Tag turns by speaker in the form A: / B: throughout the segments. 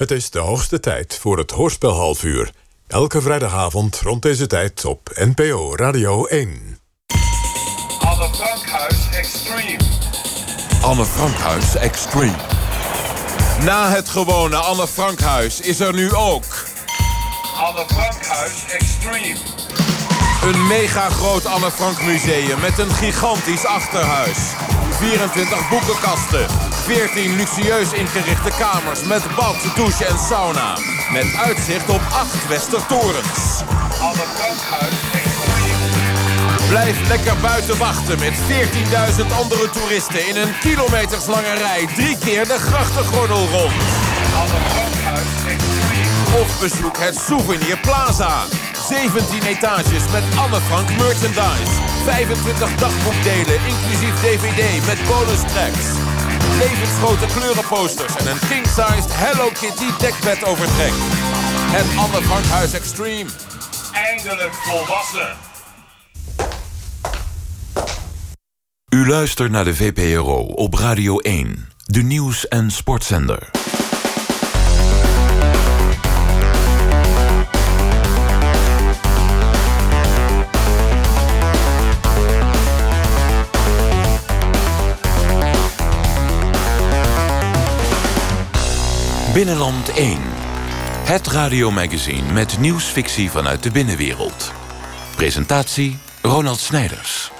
A: Het is de hoogste tijd voor het Hoorspel halfuur. Elke vrijdagavond rond deze tijd op NPO Radio 1.
B: Anne Frankhuis Extreme.
C: Anne Frankhuis Extreme. Na het gewone Anne Frankhuis is er nu ook...
B: Anne Frankhuis Extreme.
C: Een mega groot Anne Frank museum met een gigantisch achterhuis. 24 boekenkasten. 14 luxueus ingerichte kamers met bad, douche en sauna. Met uitzicht op 8 Westertorens.
B: Frankhuis Extreme.
C: Blijf lekker buiten wachten met 14.000 andere toeristen in een kilometerslange rij. Drie keer de grachtengordel rond. Of bezoek het Souvenir Plaza. 17 etages met Anne Frank merchandise. 25 dagboekdelen, inclusief dvd met bonus tracks. Levensgrote kleurenposters en een king-sized Hello Kitty dekbed overtrek. Het Anne Frank Huis Extreme.
B: Eindelijk volwassen.
D: U luistert naar de VPRO op Radio 1, de nieuws- en sportzender. Binnenland 1. Het radiomagazine met nieuwsfictie vanuit de binnenwereld. Presentatie Ronald Snijders.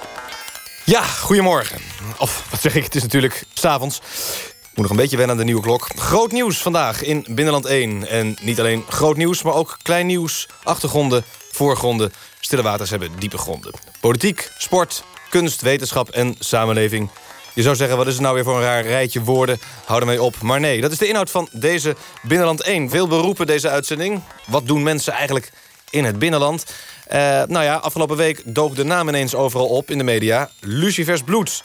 E: Ja, goedemorgen. Of wat zeg ik, het is natuurlijk s'avonds. Ik moet nog een beetje wennen aan de nieuwe klok. Groot nieuws vandaag in Binnenland 1. En niet alleen groot nieuws, maar ook klein nieuws, achtergronden, voorgronden. Stille waters hebben diepe gronden. Politiek, sport, kunst, wetenschap en samenleving. Je zou zeggen, wat is het nou weer voor een raar rijtje woorden? Hou ermee op. Maar nee, dat is de inhoud van deze Binnenland 1. Veel beroepen deze uitzending. Wat doen mensen eigenlijk in het binnenland? Eh, nou ja, afgelopen week dook de naam ineens overal op in de media. Lucifers Bloed,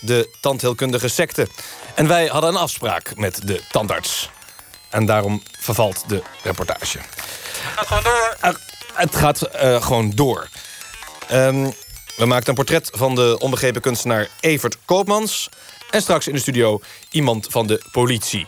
E: de tandheelkundige secte. En wij hadden een afspraak met de tandarts. En daarom vervalt de reportage. Het gaat gewoon door. het gaat eh, gewoon door. Ehm, we maakten een portret van de onbegrepen kunstenaar Evert Koopmans. En straks in de studio iemand van de politie.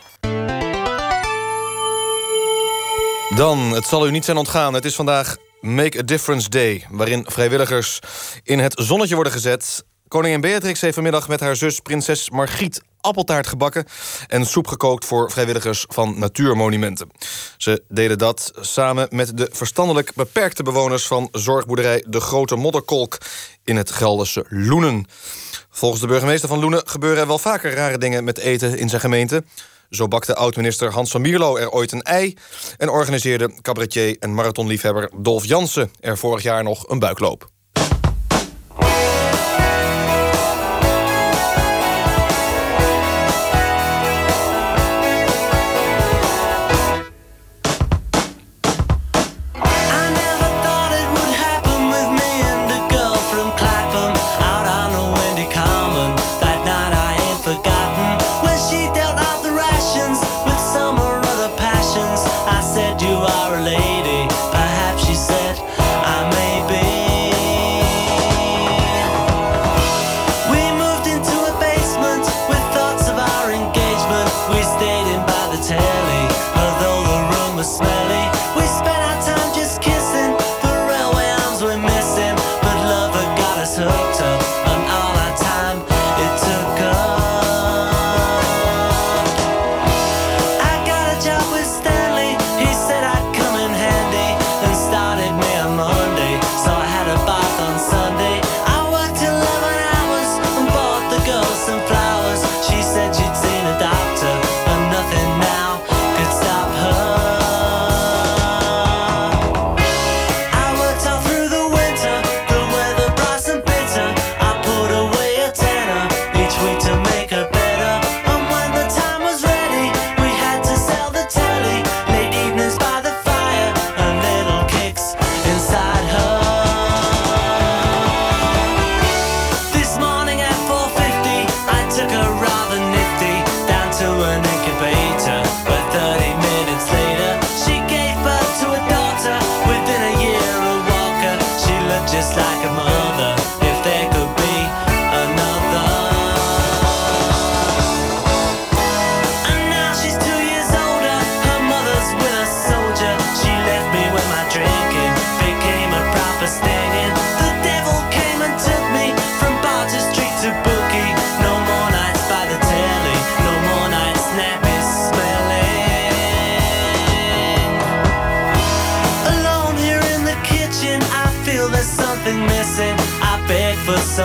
E: Dan, het zal u niet zijn ontgaan. Het is vandaag Make a Difference Day... waarin vrijwilligers in het zonnetje worden gezet. Koningin Beatrix heeft vanmiddag met haar zus prinses Margriet... appeltaart gebakken en soep gekookt voor vrijwilligers van natuurmonumenten. Ze deden dat samen met de verstandelijk beperkte bewoners... van zorgboerderij De Grote Modderkolk in het Gelderse Loenen. Volgens de burgemeester van Loenen gebeuren er wel vaker rare dingen met eten in zijn gemeente. Zo bakte oud-minister Hans van Mierlo er ooit een ei... en organiseerde cabaretier en marathonliefhebber Dolf Jansen... er vorig jaar nog een buikloop.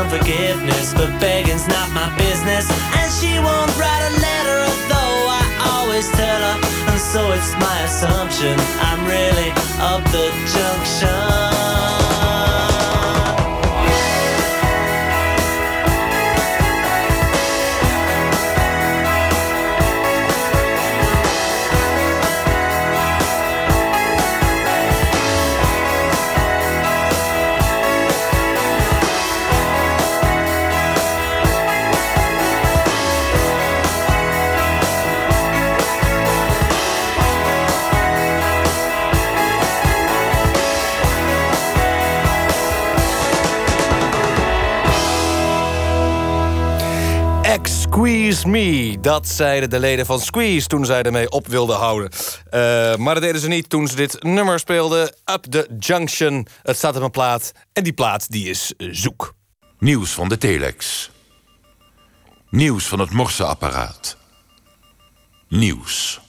F: Some forgiveness, but begging's not my business. And she won't write a letter, although I always tell her. And so it's my assumption I'm really up the junction.
E: Me. Dat zeiden de leden van Squeeze toen zij ermee op wilden houden. Eh, maar dat deden ze niet toen ze dit nummer speelden. Up the Junction. Het staat op een plaat. En die plaat die is eh, zoek.
D: Nieuws van de telex. Nieuws van het morseapparaat. Nieuws.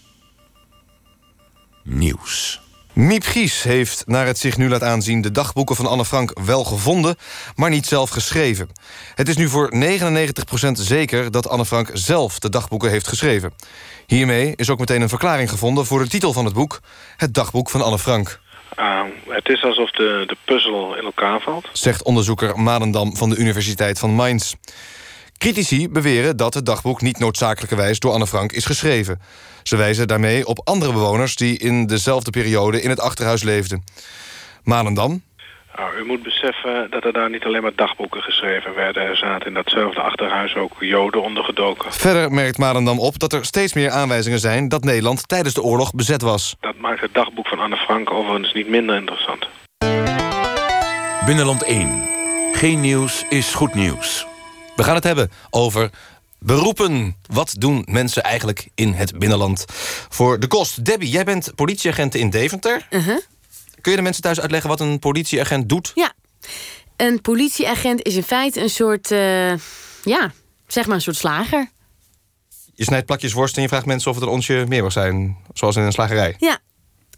D: Nieuws.
E: Miep Gies heeft, naar het zich nu laat aanzien... de dagboeken van Anne Frank wel gevonden, maar niet zelf geschreven. Het is nu voor 99% zeker dat Anne Frank zelf de dagboeken heeft geschreven. Hiermee is ook meteen een verklaring gevonden voor de titel van het boek... Het dagboek van Anne Frank.
G: Uh, het is alsof de, de puzzel in elkaar valt.
E: Zegt onderzoeker Malendam van de Universiteit van Mainz. Critici beweren dat het dagboek niet noodzakelijkerwijs door Anne Frank is geschreven. Ze wijzen daarmee op andere bewoners die in dezelfde periode in het achterhuis leefden. Malendam.
G: Nou, u moet beseffen dat er daar niet alleen maar dagboeken geschreven werden. Er zaten in datzelfde achterhuis ook joden ondergedoken.
E: Verder merkt Malendam op dat er steeds meer aanwijzingen zijn... dat Nederland tijdens de oorlog bezet was.
G: Dat maakt het dagboek van Anne Frank overigens niet minder interessant.
D: Binnenland 1. Geen nieuws is goed nieuws.
E: We gaan het hebben over beroepen. Wat doen mensen eigenlijk in het binnenland voor de kost? Debbie, jij bent politieagent in Deventer. Kun je de mensen thuis uitleggen wat een politieagent doet?
H: Ja, een politieagent is in feite een soort, eh, ja, zeg maar een soort slager.
E: Je snijdt plakjes worst en je vraagt mensen of het een onsje meer mag zijn. Zoals in een slagerij.
H: Ja,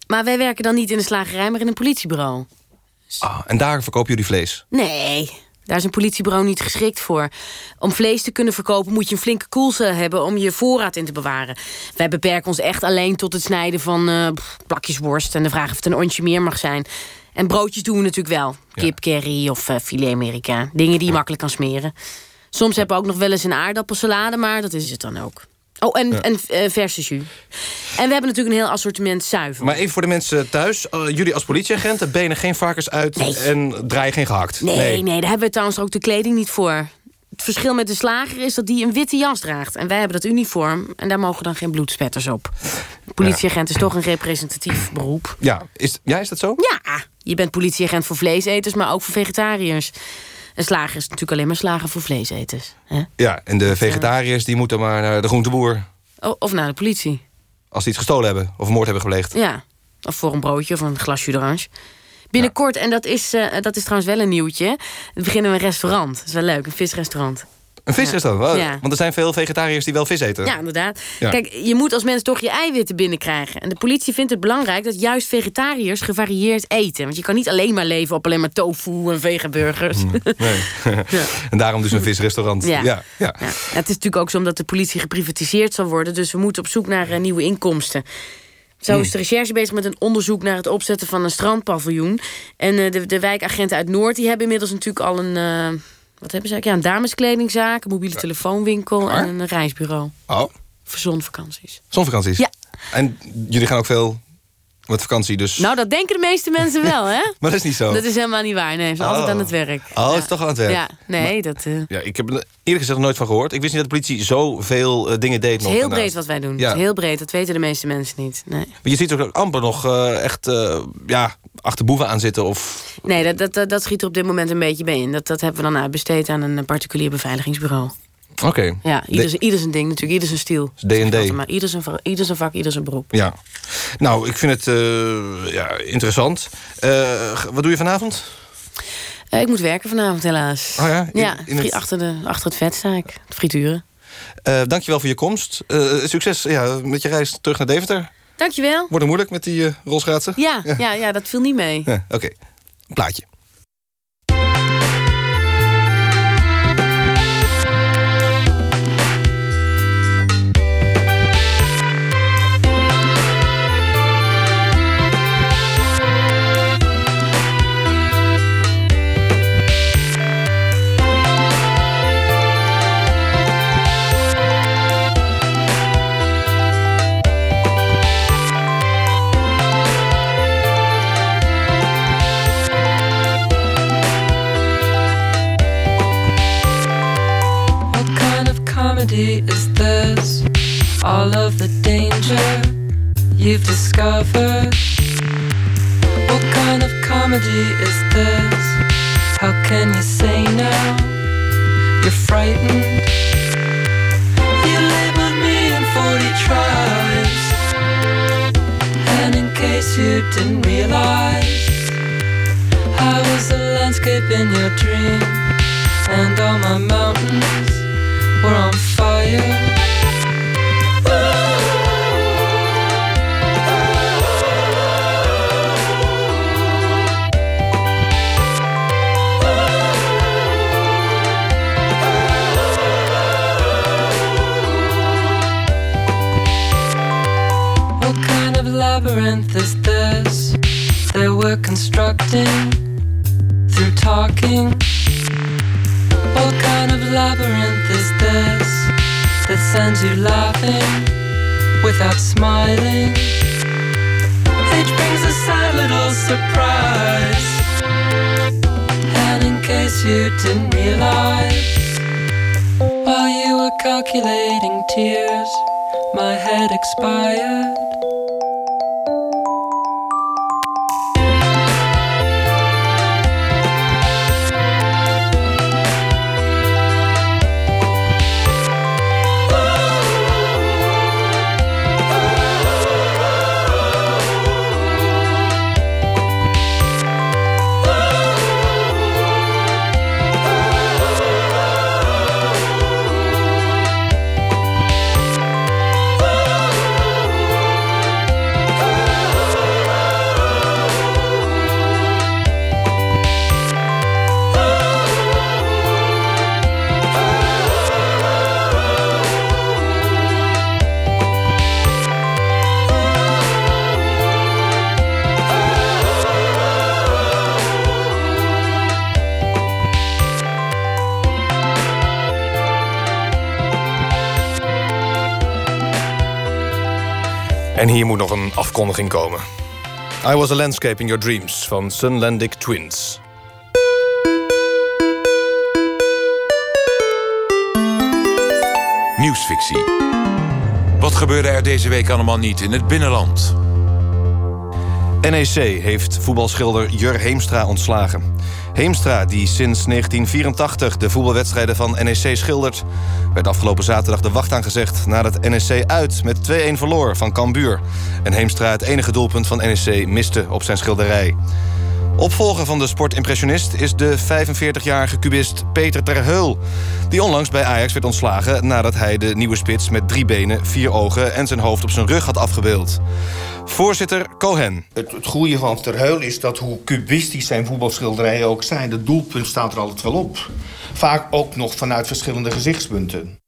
H: maar wij werken dan niet in een slagerij, maar in een politiebureau.
E: Ah, en daar verkopen jullie vlees?
H: Nee, daar is een politiebureau niet geschikt voor. Om vlees te kunnen verkopen moet je een flinke koelcel hebben om je voorraad in te bewaren. Wij beperken ons echt alleen tot het snijden van pff, plakjes worst en de vraag of het een ontje meer mag zijn. En broodjes doen we natuurlijk wel. Kip, curry of eh, filet Amerika. Dingen die je makkelijk kan smeren. Soms hebben we ook nog wel eens een aardappelsalade, maar dat is het dan ook. Oh, en, en eh, verse jus. En we hebben natuurlijk een heel assortiment zuivel.
E: Maar even voor de mensen thuis. eh, jullie als politieagenten benen geen varkens uit
H: Nee.
E: en draaien geen gehakt.
H: Nee, nee, daar hebben we trouwens ook de kleding niet voor. Het verschil met de slager is dat die een witte jas draagt. En wij hebben dat uniform en daar mogen dan geen bloedspetters op. Politieagent is toch een representatief beroep.
E: Ja, is, ja, is dat zo?
H: Ja, je bent politieagent voor vleeseters, maar ook voor vegetariërs. Een slager is natuurlijk alleen maar slager voor vleeseters. Hè?
E: Ja, en de vegetariërs die moeten maar naar de groenteboer...
H: O- Of naar de politie.
E: als die iets gestolen hebben of moord hebben gepleegd.
H: Ja, of voor een broodje of een glas jus d'orange. Binnenkort, en dat is, eh, dat is trouwens wel een nieuwtje... we beginnen we een restaurant. Dat is wel leuk, een visrestaurant.
E: Een? Wow.
H: Ja.
E: Want er zijn veel vegetariërs die wel vis eten.
H: Ja, inderdaad.
E: Ja.
H: Kijk, je moet als mens toch je eiwitten binnenkrijgen. En de politie vindt het belangrijk dat juist vegetariërs gevarieerd eten. Want je kan niet alleen maar leven op alleen maar tofu en vegaburgers.
E: Nee. en daarom dus een visrestaurant.
H: Ja.
E: ja, ja.
H: Het is natuurlijk ook zo omdat de politie geprivatiseerd zal worden. Dus we moeten op zoek naar eh, nieuwe inkomsten. Zo is de recherche bezig met een onderzoek naar het opzetten van een strandpaviljoen. En eh, de, de wijkagenten uit Noord die hebben inmiddels natuurlijk al een... eh, wat hebben ze? eigenlijk? Ja, een dameskledingzaak, een mobiele telefoonwinkel en een reisbureau.
E: Oh,
H: Voor zonvakanties.
E: zonvakanties.
H: Ja.
E: En jullie gaan ook veel met vakantie, dus...
H: Nou, dat denken de meeste mensen wel, hè?
E: maar dat is niet zo.
H: Dat is helemaal niet waar. Nee, ze zijn altijd
E: Oh.
H: aan het werk.
E: Oh, het is toch aan het werk.
H: Ja, nee, dat eh,
E: Ja, ik heb er eerlijk gezegd nooit van gehoord. Ik wist niet dat de politie zoveel eh, dingen deed
H: is
E: nog.
H: heel
E: daarnaast.
H: breed wat wij doen.
E: Ja.
H: Het is heel breed, dat weten de meeste mensen niet. Nee,
E: Maar je ziet ook amper nog eh, echt ja, achter boeven aan zitten. Of...
H: nee dat, dat, dat, dat schiet er op dit moment een beetje bij in. Dat, dat hebben we dan uitbesteed aan een particulier beveiligingsbureau.
E: Oké.
H: Ja, ieder,
E: De-
H: zijn- ieder zijn ding natuurlijk, ieder zijn stiel.
E: D&D.
H: Maar ieder zijn, ieder zijn vak, ieder zijn beroep.
E: Ja. Nou, ik vind het eh, ja, interessant. Eh, wat doe je vanavond?
H: Eh, ik moet werken vanavond helaas.
E: Oh ja? In-
H: ja,
E: in het-
H: achter, de, achter het vet sta ik. Het frituren.
E: Dankjewel voor je komst. Succes ja, met je reis terug naar Deventer.
H: Dankjewel.
E: Wordt het moeilijk met die rolschaatsen?
H: Ja, ja. Ja, dat viel niet mee.
E: Ja, Oké, een plaatje.
I: Sends you laughing without smiling? Age brings a sad little surprise. And in case you didn't realize, while you were calculating tears, my head expired.
E: En hier moet nog een afkondiging komen. I Was a Landscape in Your Dreams van Sunlandic Twins.
D: Nieuwsfictie. Wat gebeurde er deze week allemaal niet in het binnenland?
E: NEC heeft voetbalschilder Jur Heemstra ontslagen. Heemstra, die sinds 1984 de voetbalwedstrijden van NEC schildert... werd afgelopen zaterdag de wacht aangezegd nadat NEC uit met 2-1 verloor van Cambuur. En Heemstra het enige doelpunt van NEC miste op zijn schilderij. Opvolger van de sportimpressionist is de 45-jarige cubist Peter Terheul... die onlangs bij Ajax werd ontslagen nadat hij de nieuwe spits... met drie benen, vier ogen en zijn hoofd op zijn rug had afgebeeld. Voorzitter Cohen.
J: Het, het goede van Terheul is dat hoe cubistisch zijn voetbalschilderijen ook zijn... het doelpunt staat er altijd wel op. Vaak ook nog vanuit verschillende gezichtspunten.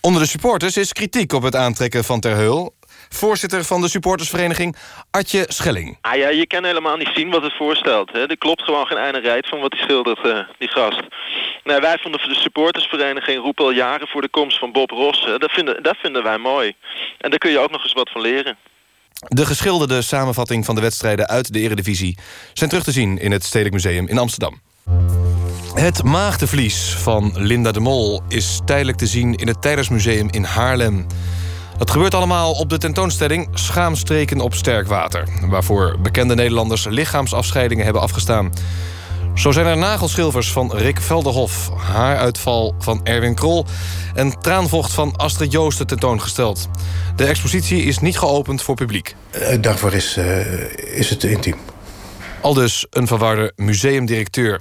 E: Onder de supporters is kritiek op het aantrekken van Terheul. Voorzitter van de supportersvereniging Artje Schelling.
K: Ah ja, je kan helemaal niet zien wat het voorstelt. Hè. Er klopt gewoon geen ene rijt van wat hij schildert, eh, die gast. Nou, wij van de, de supportersvereniging roepen al jaren voor de komst van Bob Ross. Hè. Dat, vinden, dat vinden wij mooi. En daar kun je ook nog eens wat van leren.
E: De geschilderde samenvatting van de wedstrijden uit de Eredivisie... zijn terug te zien in het Stedelijk Museum in Amsterdam. Het maagdenvlies van Linda de Mol is tijdelijk te zien... in het Tijdersmuseum in Haarlem. Dat gebeurt allemaal op de tentoonstelling Schaamstreken op sterk water... waarvoor bekende Nederlanders lichaamsafscheidingen hebben afgestaan. Zo zijn er nagelschilvers van Rick Velderhof... haaruitval van Erwin Krol... en traanvocht van Astrid Joosten tentoongesteld. De expositie is niet geopend voor publiek.
J: Uh, daarvoor is, uh, is het te intiem.
E: Aldus een verwarde museumdirecteur.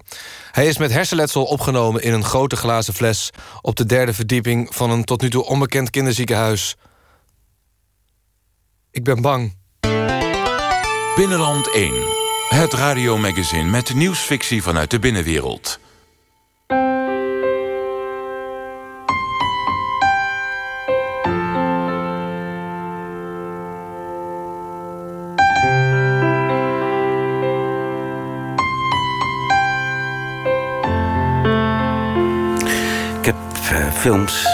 E: Hij is met hersenletsel opgenomen in een grote glazen fles... op de derde verdieping van een tot nu toe onbekend kinderziekenhuis. Ik ben bang.
D: Binnenland 1. Het radiomagazine met nieuwsfictie vanuit de binnenwereld.
L: Ik heb uh, films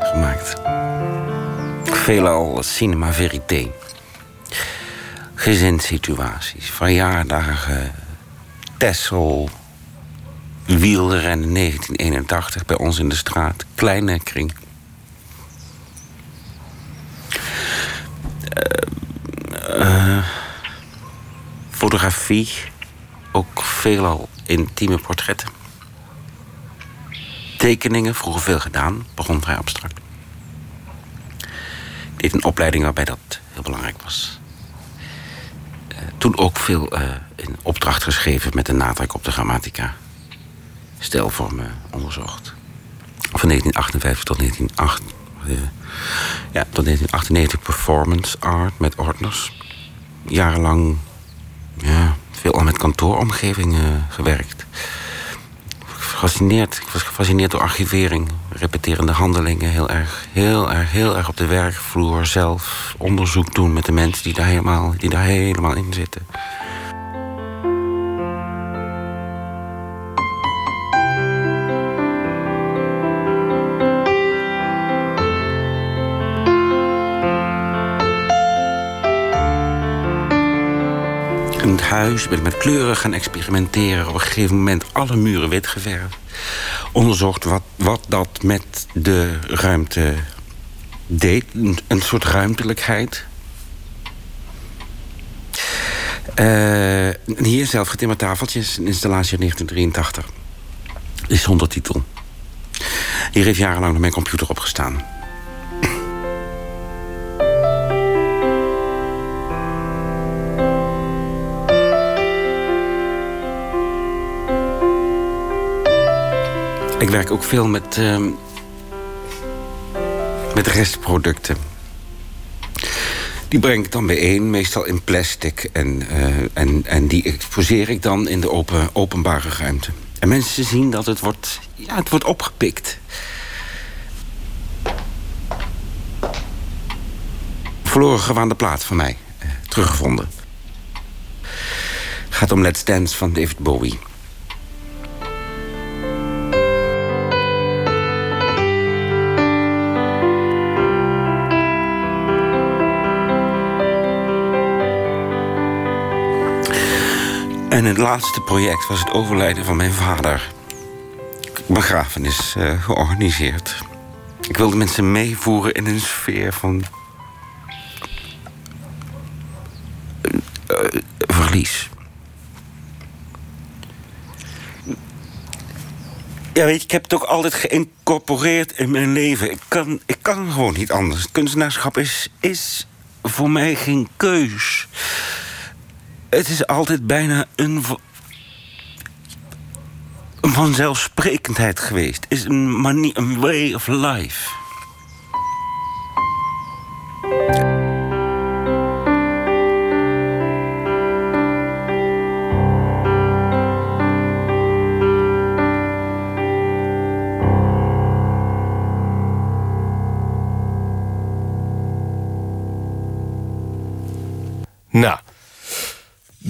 L: gemaakt. Veelal cinema verité. Gezinssituaties, verjaardagen, Tessel, wielrennen 1981 bij ons in de straat, kleine kring. Uh, fotografie, ook veelal intieme portretten. Tekeningen, vroeger veel gedaan, begon vrij abstract. Deed een opleiding waarbij dat heel belangrijk was. Eh, toen ook veel eh, in opdracht geschreven met een nadruk op de grammatica. Stelvormen onderzocht. Van 1958 tot 1908, eh, ja, tot 1998 performance art met ordners. Jarenlang ja, veel al met kantooromgevingen gewerkt. Gefascineerd. Ik was gefascineerd door archivering, repeterende handelingen. Heel erg, heel erg, heel erg op de werkvloer zelf onderzoek doen met de mensen die daar helemaal, die daar helemaal in zitten. In het huis ben met kleuren gaan experimenteren. Op een gegeven moment alle muren wit geverfd. Onderzocht wat, wat dat met de ruimte deed. Een, soort ruimtelijkheid. Eh, hier zelf getimmerd tafeltjes. Een installatie uit 1983. Is zonder titel. Hier heeft jarenlang mijn computer op gestaan. Ik werk ook veel met, ehm, met restproducten. Die breng ik dan bijeen, meestal in plastic. En, eh, en, en die exposeer ik dan in de open, openbare ruimte. En mensen zien dat het wordt, ja, het wordt opgepikt. Verloren gewaande plaat van mij, eh, teruggevonden. gaat om Let's Dance van David Bowie. En het laatste project was het overlijden van mijn vader. Begrafenis eh, georganiseerd. Ik wilde mensen meevoeren in een sfeer van. eh, eh, verlies. Ja, weet je, ik heb het ook altijd geïncorporeerd in mijn leven. Ik kan, ik kan gewoon niet anders. Kunstenaarschap is, is voor mij geen keus. Het is altijd bijna een, vanzelfsprekendheid geweest. Is een, manier, een way of life.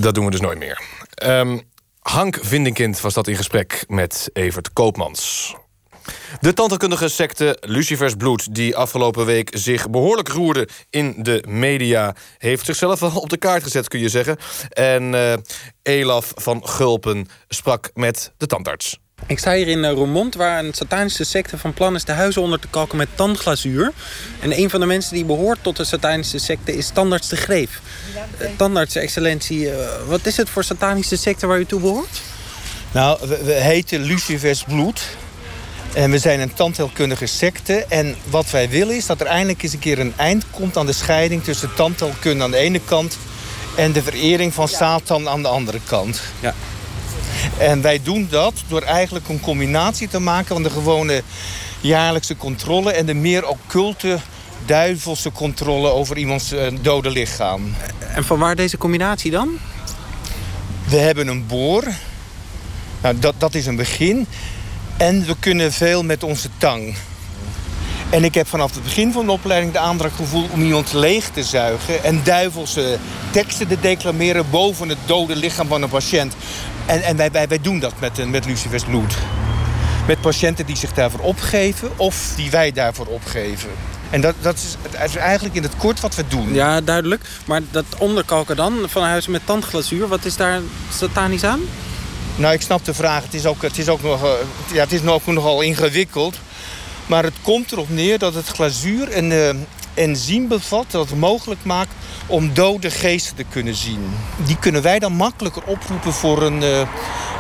E: Dat doen we dus nooit meer. Ehm, Hank Vindinkind was dat in gesprek met Evert Koopmans. De tandheelkundige secte Lucifers Bloed... die afgelopen week zich behoorlijk roerde in de media... heeft zichzelf wel op de kaart gezet, kun je zeggen. En eh, Elaf van Gulpen sprak met de tandarts.
M: Ik sta hier in eh, Roermond, waar een satanische secte van plan is de huizen onder te kalken met tandglazuur. En een van de mensen die behoort tot de satanische secte is tandarts de Greef. Uh, tandarts, excellentie, eh, wat is het voor satanische secte waar u toe behoort?
J: Nou, we, we heten Lucifers Bloed. En we zijn een tandheelkundige secte. En wat wij willen is dat er eindelijk eens een keer een eind komt aan de scheiding tussen tandheelkunde aan de ene kant en de verering van Satan aan de andere kant.
M: Ja.
J: En wij doen dat door eigenlijk een combinatie te maken van de gewone jaarlijkse controle en de meer occulte duivelse controle over iemands eh, dode lichaam.
M: En van waar deze combinatie dan?
J: We hebben een boor. Nou, dat, dat is een begin. En we kunnen veel met onze tang. En ik heb vanaf het begin van de opleiding de aandrang gevoeld om iemand leeg te zuigen en duivelse teksten te declameren boven het dode lichaam van een patiënt. En, en wij, wij, wij doen dat met, eh, met Lucifers bloed. Met patiënten die zich daarvoor opgeven of die wij daarvoor opgeven. En dat, dat is, het is eigenlijk in het kort wat we doen.
M: Ja, duidelijk. Maar dat onderkalken dan van huizen met tandglazuur, wat is daar satanisch aan?
J: Nou, ik snap de vraag. Het is ook, het is ook, nog, eh, ja, het is ook nogal ingewikkeld. Maar het komt erop neer dat het glazuur een, eh, enzym bevat dat het mogelijk maakt om dode geesten te kunnen zien. Die kunnen wij dan makkelijker oproepen voor een eh,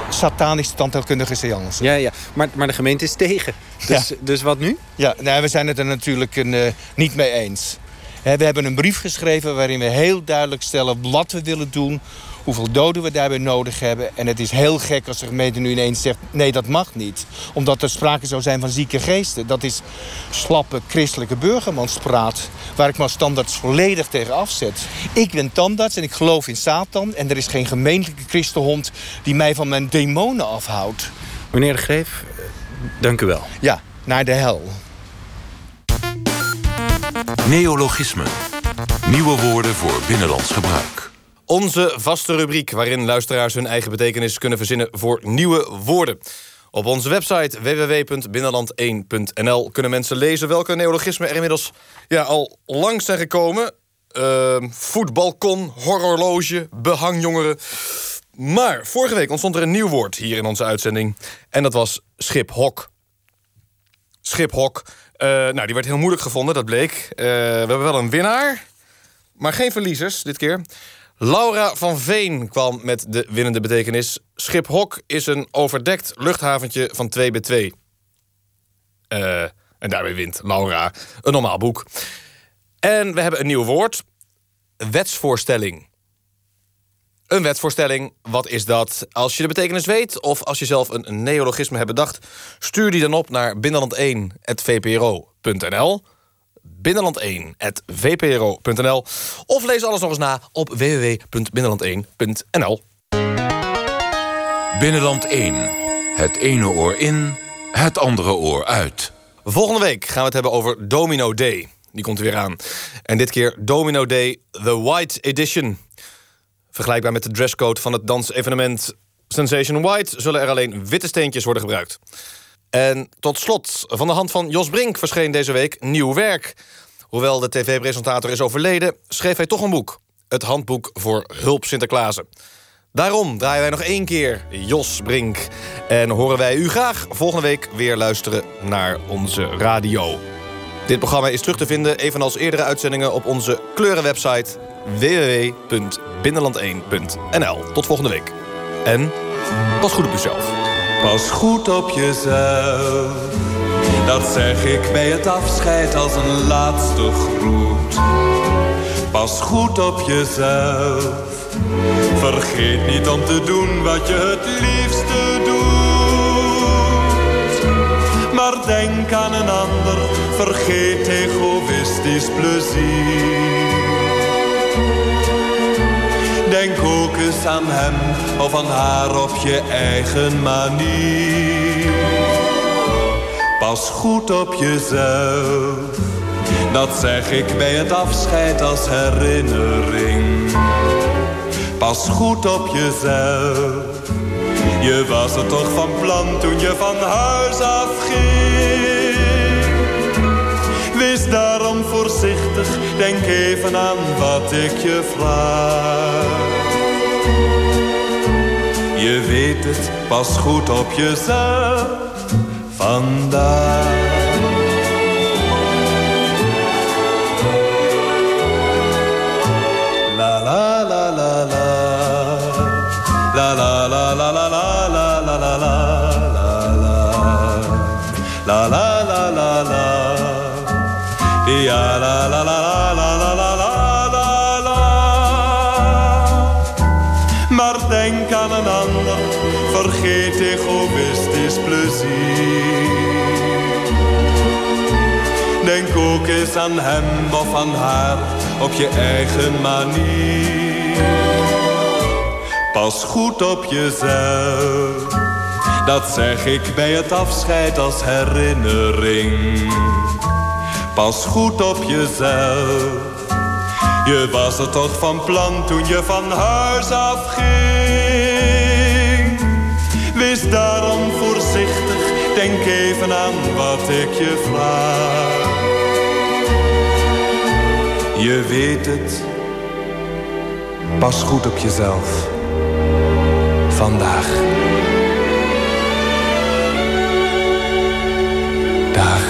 J: satanische tandheelkundige seance.
M: Ja, ja. Maar, maar de gemeente is tegen. Dus, dus wat nu?
J: Ja, nou, we zijn het er natuurlijk een, eh, niet mee eens. We hebben een brief geschreven waarin we heel duidelijk stellen wat we willen doen hoeveel doden we daarbij nodig hebben. En het is heel gek als de gemeente nu ineens zegt... nee, dat mag niet. Omdat er sprake zou zijn van zieke geesten. Dat is slappe christelijke burgermanspraat... waar ik maar standaard volledig tegen afzet. Ik ben tandarts en ik geloof in Satan... en er is geen gemeentelijke christenhond die mij van mijn demonen afhoudt.
M: Meneer de Greef, dank u wel.
J: Ja, naar de hel.
D: Neologismen. Nieuwe woorden voor binnenlands gebruik.
E: Onze vaste rubriek waarin luisteraars hun eigen betekenis kunnen verzinnen voor nieuwe woorden. Op onze website www.binnenland1.nl kunnen mensen lezen welke neologismen er inmiddels ja, al langs zijn gekomen. Uh, voetbalkon, horrorloge, behangjongeren. Maar vorige week ontstond er een nieuw woord hier in onze uitzending. En dat was schiphok. Schiphok. Uh, nou, die werd heel moeilijk gevonden, dat bleek. Uh, we hebben wel een winnaar, maar geen verliezers dit keer. Laura van Veen kwam met de winnende betekenis. Schiphok is een overdekt luchthaventje van 2 bij 2. Uh, en daarbij wint Laura een normaal boek. En we hebben een nieuw woord. Wetsvoorstelling. Een wetsvoorstelling, wat is dat? Als je de betekenis weet of als je zelf een neologisme hebt bedacht... stuur die dan op naar binnenland1.vpro.nl binnenland1.vpro.nl of lees alles nog eens na op www.binnenland1.nl.
D: Binnenland 1. Het ene oor in, het andere oor uit.
E: Volgende week gaan we het hebben over Domino Day. Die komt er weer aan. En dit keer Domino Day The White Edition. Vergelijkbaar met de dresscode van het dansevenement Sensation White... zullen er alleen witte steentjes worden gebruikt. En tot slot, van de hand van Jos Brink verscheen deze week nieuw werk. Hoewel de tv-presentator is overleden, schreef hij toch een boek. Het handboek voor hulp Sinterklaasen. Daarom draaien wij nog één keer Jos Brink. En horen wij u graag volgende week weer luisteren naar onze radio. Dit programma is terug te vinden, evenals eerdere uitzendingen... op onze kleurenwebsite www.binnenland1.nl. Tot volgende week. En pas goed op uzelf.
N: Pas goed op jezelf. Dat zeg ik bij het afscheid als een laatste groet. Pas goed op jezelf. Vergeet niet om te doen wat je het liefste doet. Maar denk aan een ander, vergeet egoïstisch plezier. Denk ook eens aan hem of aan haar op je eigen manier. Pas goed op jezelf, dat zeg ik bij het afscheid als herinnering. Pas goed op jezelf, je was er toch van plan toen je van huis afging. Denk even aan wat ik je vraag. Je weet het, pas goed op jezelf vandaag. La la la la La ook eens aan hem of aan haar op je eigen manier. Pas goed op jezelf, dat zeg ik bij het afscheid als herinnering. Pas goed op jezelf. Je was er toch van plan toen je van huis afging. Wees daarom voorzichtig, denk even aan wat ik je vraag. Je weet het, pas goed op jezelf. Vandaag. Dag.